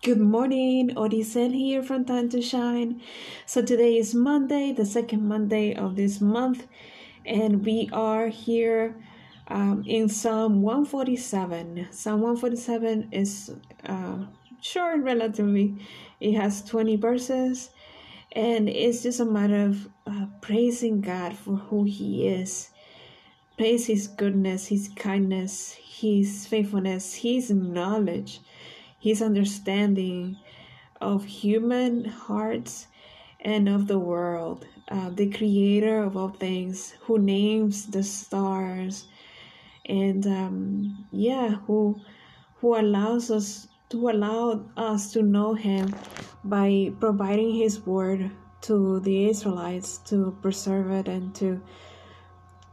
Good morning, Odisel here from Time to Shine. So today is Monday, the second Monday of this month, and we are here um, in Psalm 147. Psalm 147 is uh, short, relatively. It has 20 verses, and it's just a matter of uh, praising God for who He is. Praise His goodness, His kindness, His faithfulness, His knowledge his understanding of human hearts and of the world, uh, the creator of all things, who names the stars, and um, yeah, who who allows us to allow us to know him by providing his word to the Israelites to preserve it and to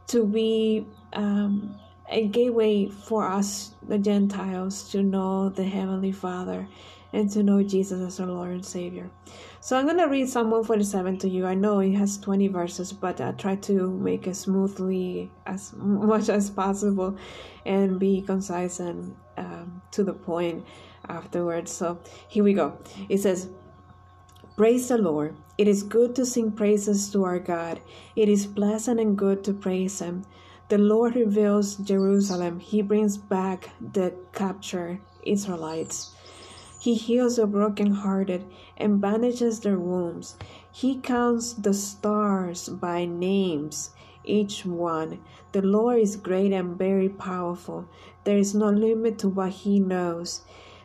to be um, a gateway for us, the Gentiles, to know the Heavenly Father and to know Jesus as our Lord and Savior. So I'm going to read Psalm 147 to you. I know it has 20 verses, but I try to make it smoothly as much as possible and be concise and um, to the point afterwards. So here we go. It says, Praise the Lord. It is good to sing praises to our God. It is pleasant and good to praise Him. The Lord reveals Jerusalem. He brings back the captured Israelites. He heals the brokenhearted and bandages their wounds. He counts the stars by names, each one. The Lord is great and very powerful. There is no limit to what he knows.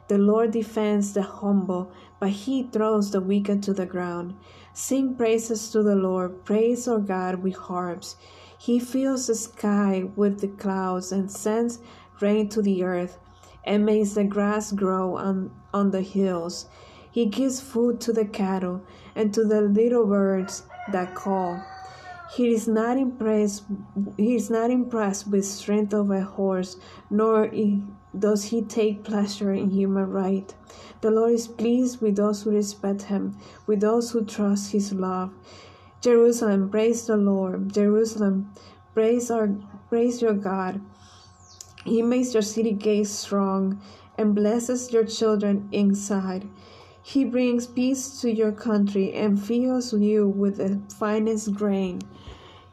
The Lord defends the humble, but he throws the wicked to the ground. Sing praises to the Lord. Praise our God with harps. He fills the sky with the clouds and sends rain to the earth and makes the grass grow on, on the hills. He gives food to the cattle and to the little birds that call. He is not impressed he is not impressed with strength of a horse, nor does he take pleasure in human right. The Lord is pleased with those who respect him, with those who trust his love. Jerusalem, praise the Lord. Jerusalem, praise our praise your God. He makes your city gates strong and blesses your children inside. He brings peace to your country and fills you with the finest grain.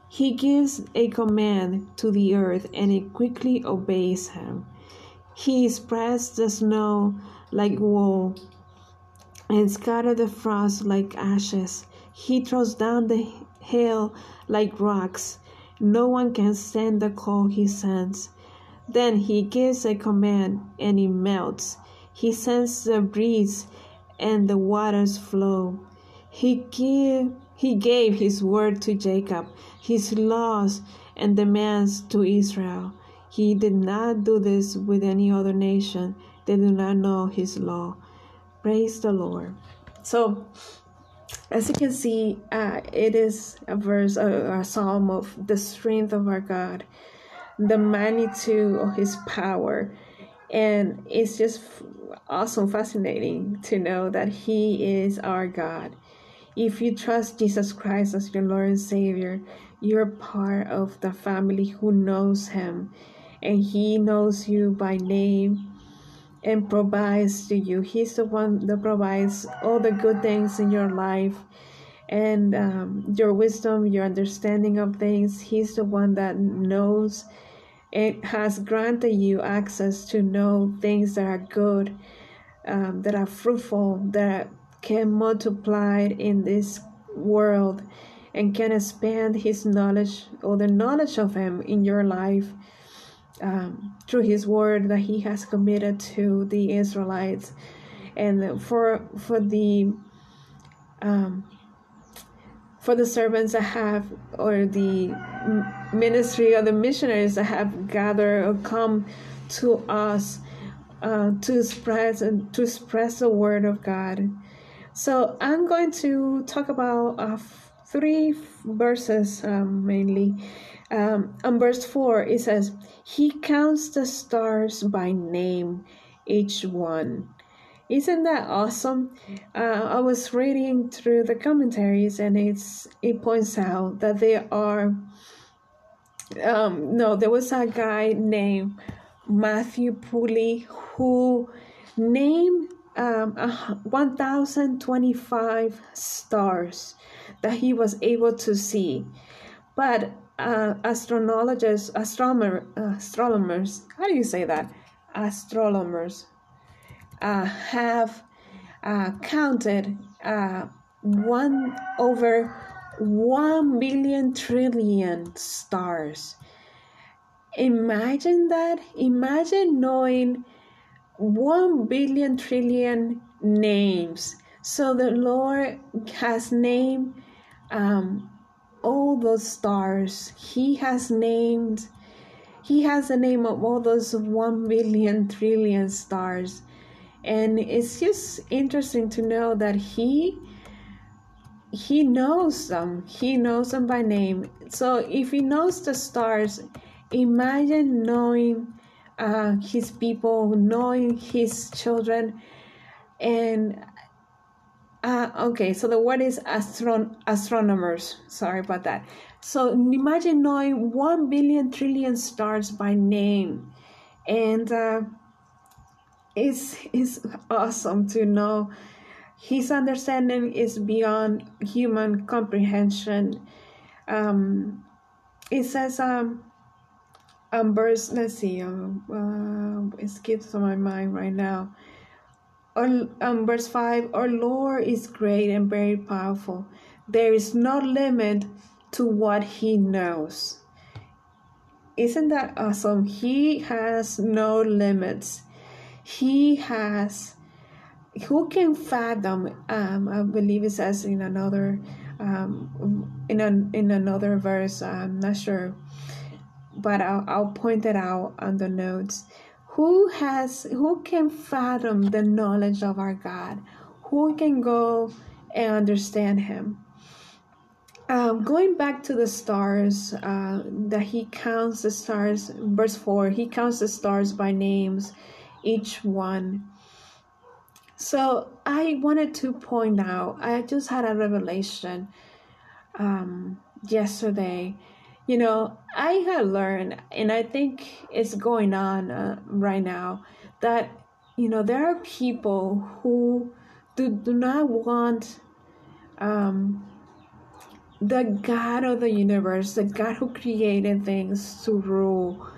He gives a command to the earth and it quickly obeys him. He spreads the snow like wool and scatters the frost like ashes. He throws down the hail like rocks. No one can stand the cold he sends. Then he gives a command and it melts. He sends the breeze and the waters flow. He give he gave his word to Jacob, his laws and demands to Israel. He did not do this with any other nation. They do not know his law. Praise the Lord. So as you can see, uh, it is a verse, a, a psalm of the strength of our God, the magnitude of His power, and it's just awesome, fascinating to know that He is our God. If you trust Jesus Christ as your Lord and Savior, you're part of the family who knows Him, and He knows you by name and provides to you. He's the one that provides all the good things in your life and um, your wisdom, your understanding of things. He's the one that knows and has granted you access to know things that are good, um, that are fruitful, that can multiply in this world and can expand his knowledge or the knowledge of him in your life um, through his word that he has committed to the Israelites, and for for the um, for the servants that have or the ministry or the missionaries that have gathered or come to us uh, to spread and to express the word of God. So I'm going to talk about uh, three verses um, mainly um, on verse 4, it says, He counts the stars by name, each one. Isn't that awesome? Uh, I was reading through the commentaries and it's it points out that there are um, no, there was a guy named Matthew Pooley who named um, uh, 1025 stars that he was able to see but uh, astronomer, uh, astronomers how do you say that astronomers uh, have uh, counted uh, one over one billion trillion stars imagine that imagine knowing 1 billion trillion names. So the Lord has named um, all those stars. He has named, He has the name of all those 1 billion trillion stars. And it's just interesting to know that He he knows them he knows them by name so if he knows the stars imagine knowing uh, his people, knowing his children, and uh, okay, so the word is astron- astronomers. Sorry about that. So imagine knowing one billion trillion stars by name, and uh, it's it's awesome to know. His understanding is beyond human comprehension. Um, it says um, um verse let's see um uh, it skips on my mind right now or, um, verse 5 our lord is great and very powerful. There is no limit to what he knows. Isn't that awesome? He has no limits. He has who can fathom um, i believe it says in another um, in, an, in another verse i'm not sure but I'll, I'll point it out on the notes. Who has who can fathom the knowledge of our God? Who can go and understand Him? Um, going back to the stars, uh, that He counts the stars. Verse four, He counts the stars by names, each one. So I wanted to point out. I just had a revelation um, yesterday you know, I have learned, and I think it's going on uh, right now, that, you know, there are people who do, do not want um, the God of the universe, the God who created things, to rule.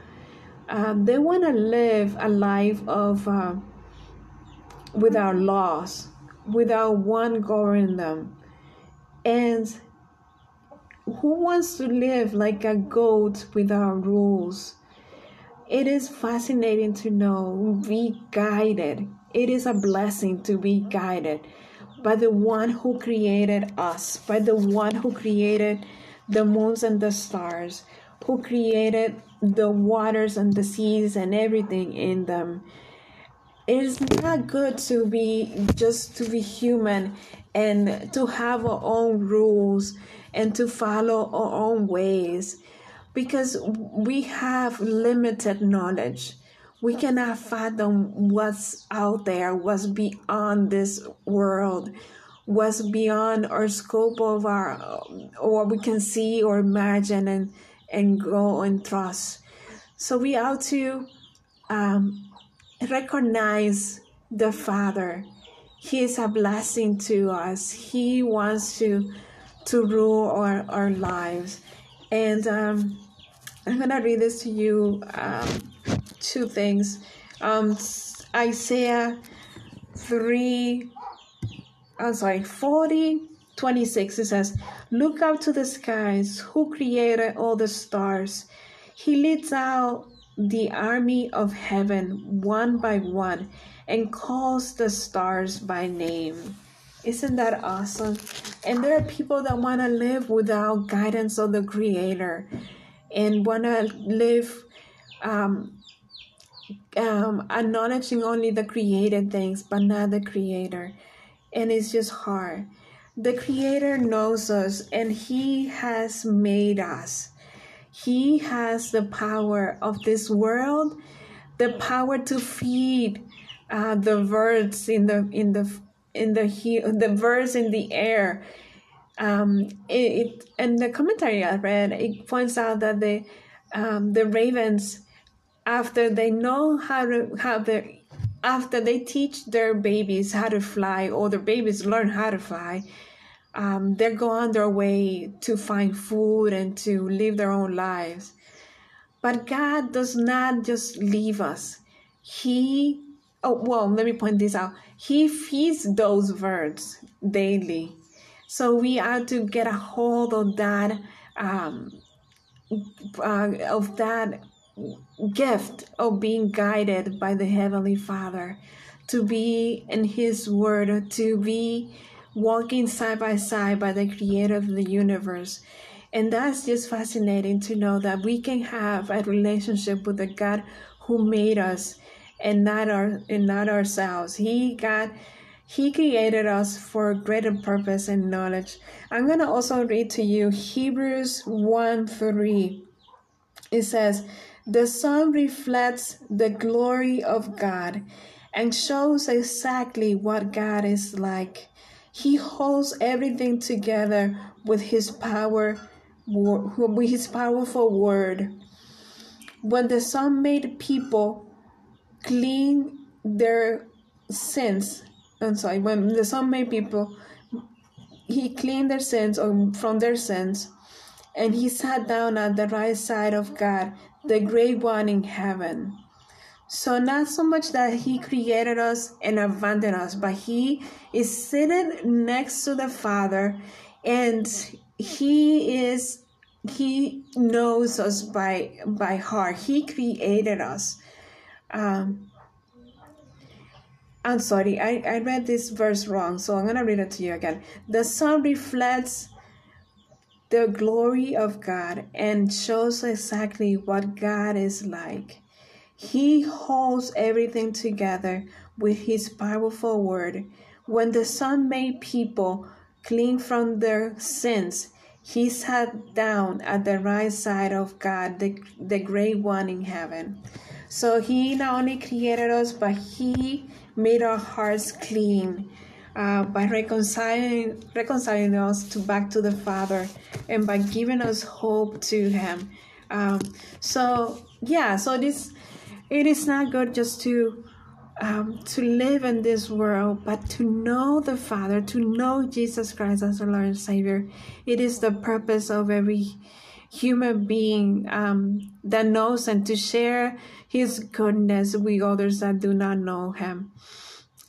Um, they want to live a life of uh, without laws, without one governing them. And who wants to live like a goat without rules? It is fascinating to know, be guided. It is a blessing to be guided by the one who created us, by the one who created the moons and the stars, who created the waters and the seas and everything in them. It is not good to be just to be human and to have our own rules and to follow our own ways because we have limited knowledge. We cannot fathom what's out there, what's beyond this world, what's beyond our scope of our, or we can see or imagine and, and go and trust. So we ought to um, recognize the Father. He is a blessing to us. He wants to to rule our, our lives. And um, I'm going to read this to you um, two things. Um, Isaiah 3, I'm sorry, 40, 26, it says, Look up to the skies, who created all the stars. He leads out the army of heaven one by one and calls the stars by name. Isn't that awesome? And there are people that want to live without guidance of the Creator and want to live um, um, acknowledging only the created things, but not the Creator. And it's just hard. The Creator knows us and He has made us. He has the power of this world, the power to feed uh, the birds in the in the in the he- the verse in the air um it, it and the commentary i read it points out that the um the ravens after they know how to how the after they teach their babies how to fly or the babies learn how to fly um, they go on their way to find food and to live their own lives. But god does not just leave us. He oh well let me point this out he feeds those birds daily so we are to get a hold of that um, uh, of that gift of being guided by the Heavenly Father, to be in His Word, to be walking side by side by the Creator of the universe. And that's just fascinating to know that we can have a relationship with the God who made us and not our and not ourselves. He got he created us for greater purpose and knowledge. I'm gonna also read to you Hebrews 1 3. It says, the Son reflects the glory of God and shows exactly what God is like. He holds everything together with his power with his powerful word. When the Son made people clean their sins, I'm sorry, when the made people, he cleaned their sins or from their sins, and he sat down at the right side of God the great one in heaven. So, not so much that He created us and abandoned us, but He is sitting next to the Father and He is He knows us by by heart. He created us. Um, I'm sorry, I, I read this verse wrong, so I'm gonna read it to you again. The Son reflects the glory of God and shows exactly what God is like. He holds everything together with His powerful word. When the Son made people clean from their sins, He sat down at the right side of God, the, the great one in heaven. So He not only created us, but He made our hearts clean uh, by reconciling reconciling us to back to the Father and by giving us hope to Him. Um, so yeah, so this it is not good just to um, to live in this world, but to know the Father, to know Jesus Christ as our Lord and Savior. It is the purpose of every human being um, that knows and to share His goodness with others that do not know Him.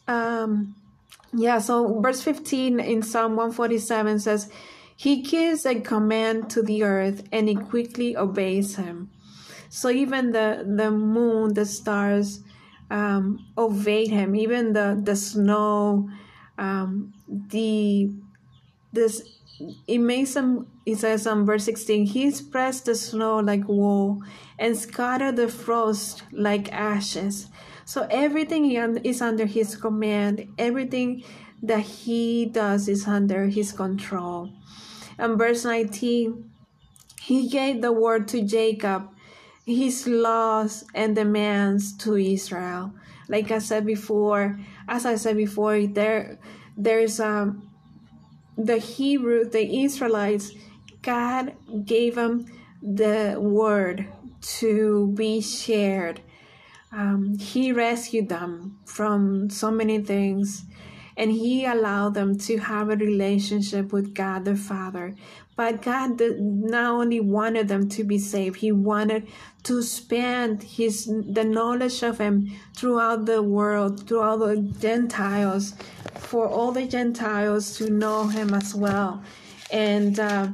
Um, yeah, so verse 15 in Psalm 147 says, He gives a command to the earth and it quickly obeys him. So even the, the moon, the stars um, obeyed him, even the, the snow, um, the this it makes him it says on verse 16 he spreads the snow like wool and scattered the frost like ashes so everything is under his command. Everything that he does is under his control. And verse 19, he gave the word to Jacob, his laws and demands to Israel. Like I said before, as I said before, there there's um the Hebrew, the Israelites, God gave them the word to be shared um, he rescued them from so many things and he allowed them to have a relationship with God the Father. But God not only wanted them to be saved, he wanted to spend his the knowledge of him throughout the world, throughout the Gentiles, for all the Gentiles to know him as well. And uh,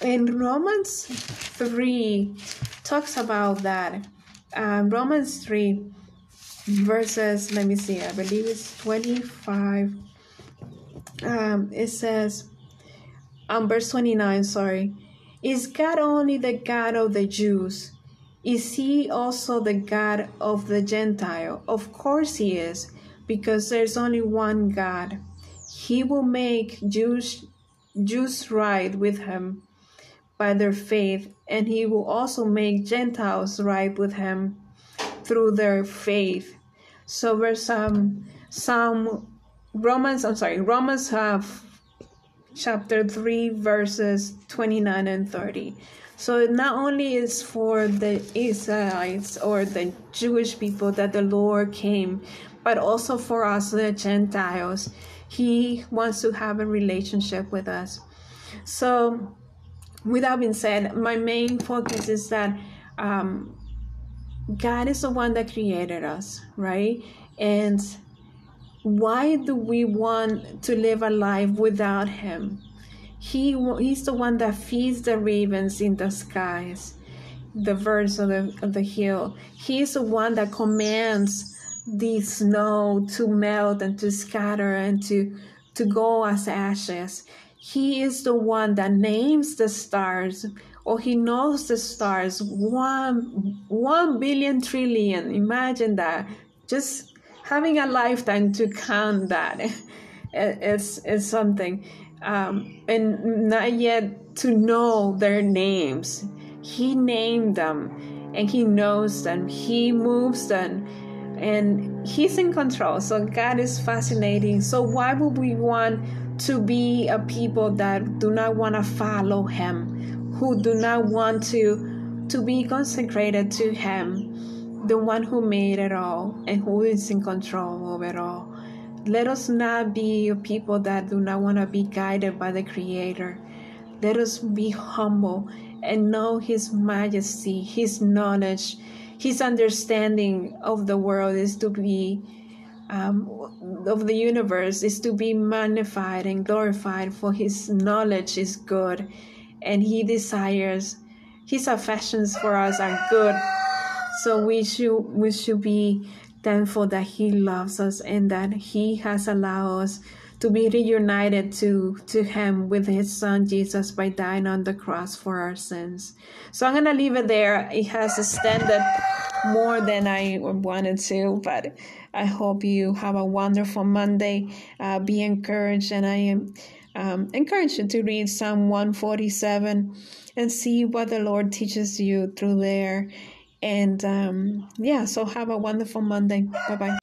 in Romans 3 talks about that um, Romans 3, verses, let me see, I believe it's 25. Um, it says, um, verse 29, sorry, is God only the God of the Jews? Is he also the God of the Gentile? Of course he is, because there's only one God. He will make Jews Jews right with him by their faith, and he will also make Gentiles right with him through their faith. So verse um some Romans, I'm sorry, Romans have chapter 3 verses 29 and 30. So not only is for the Israelites or the Jewish people that the Lord came, but also for us, the Gentiles. He wants to have a relationship with us. So, with that being said, my main focus is that um, God is the one that created us, right? And why do we want to live a life without Him? He He's the one that feeds the ravens in the skies, the birds of the, of the hill. He's the one that commands the snow to melt and to scatter and to, to go as ashes. He is the one that names the stars, or he knows the stars. One, one billion trillion. Imagine that. Just having a lifetime to count that is, is something. Um, and not yet to know their names. He named them and he knows them. He moves them and he's in control. So God is fascinating. So why would we want to be a people that do not want to follow him, who do not want to to be consecrated to him, the one who made it all and who is in control of it all. Let us not be a people that do not want to be guided by the Creator. Let us be humble and know His majesty, His knowledge, his understanding of the world is to be um, of the universe is to be magnified and glorified for his knowledge is good and he desires his affections for us are good. So we should we should be thankful that he loves us and that he has allowed us to be reunited to, to Him with His Son Jesus by dying on the cross for our sins. So I'm going to leave it there. It has extended more than I wanted to, but I hope you have a wonderful Monday. Uh, be encouraged, and I am um, encourage you to read Psalm 147 and see what the Lord teaches you through there. And um, yeah, so have a wonderful Monday. Bye bye.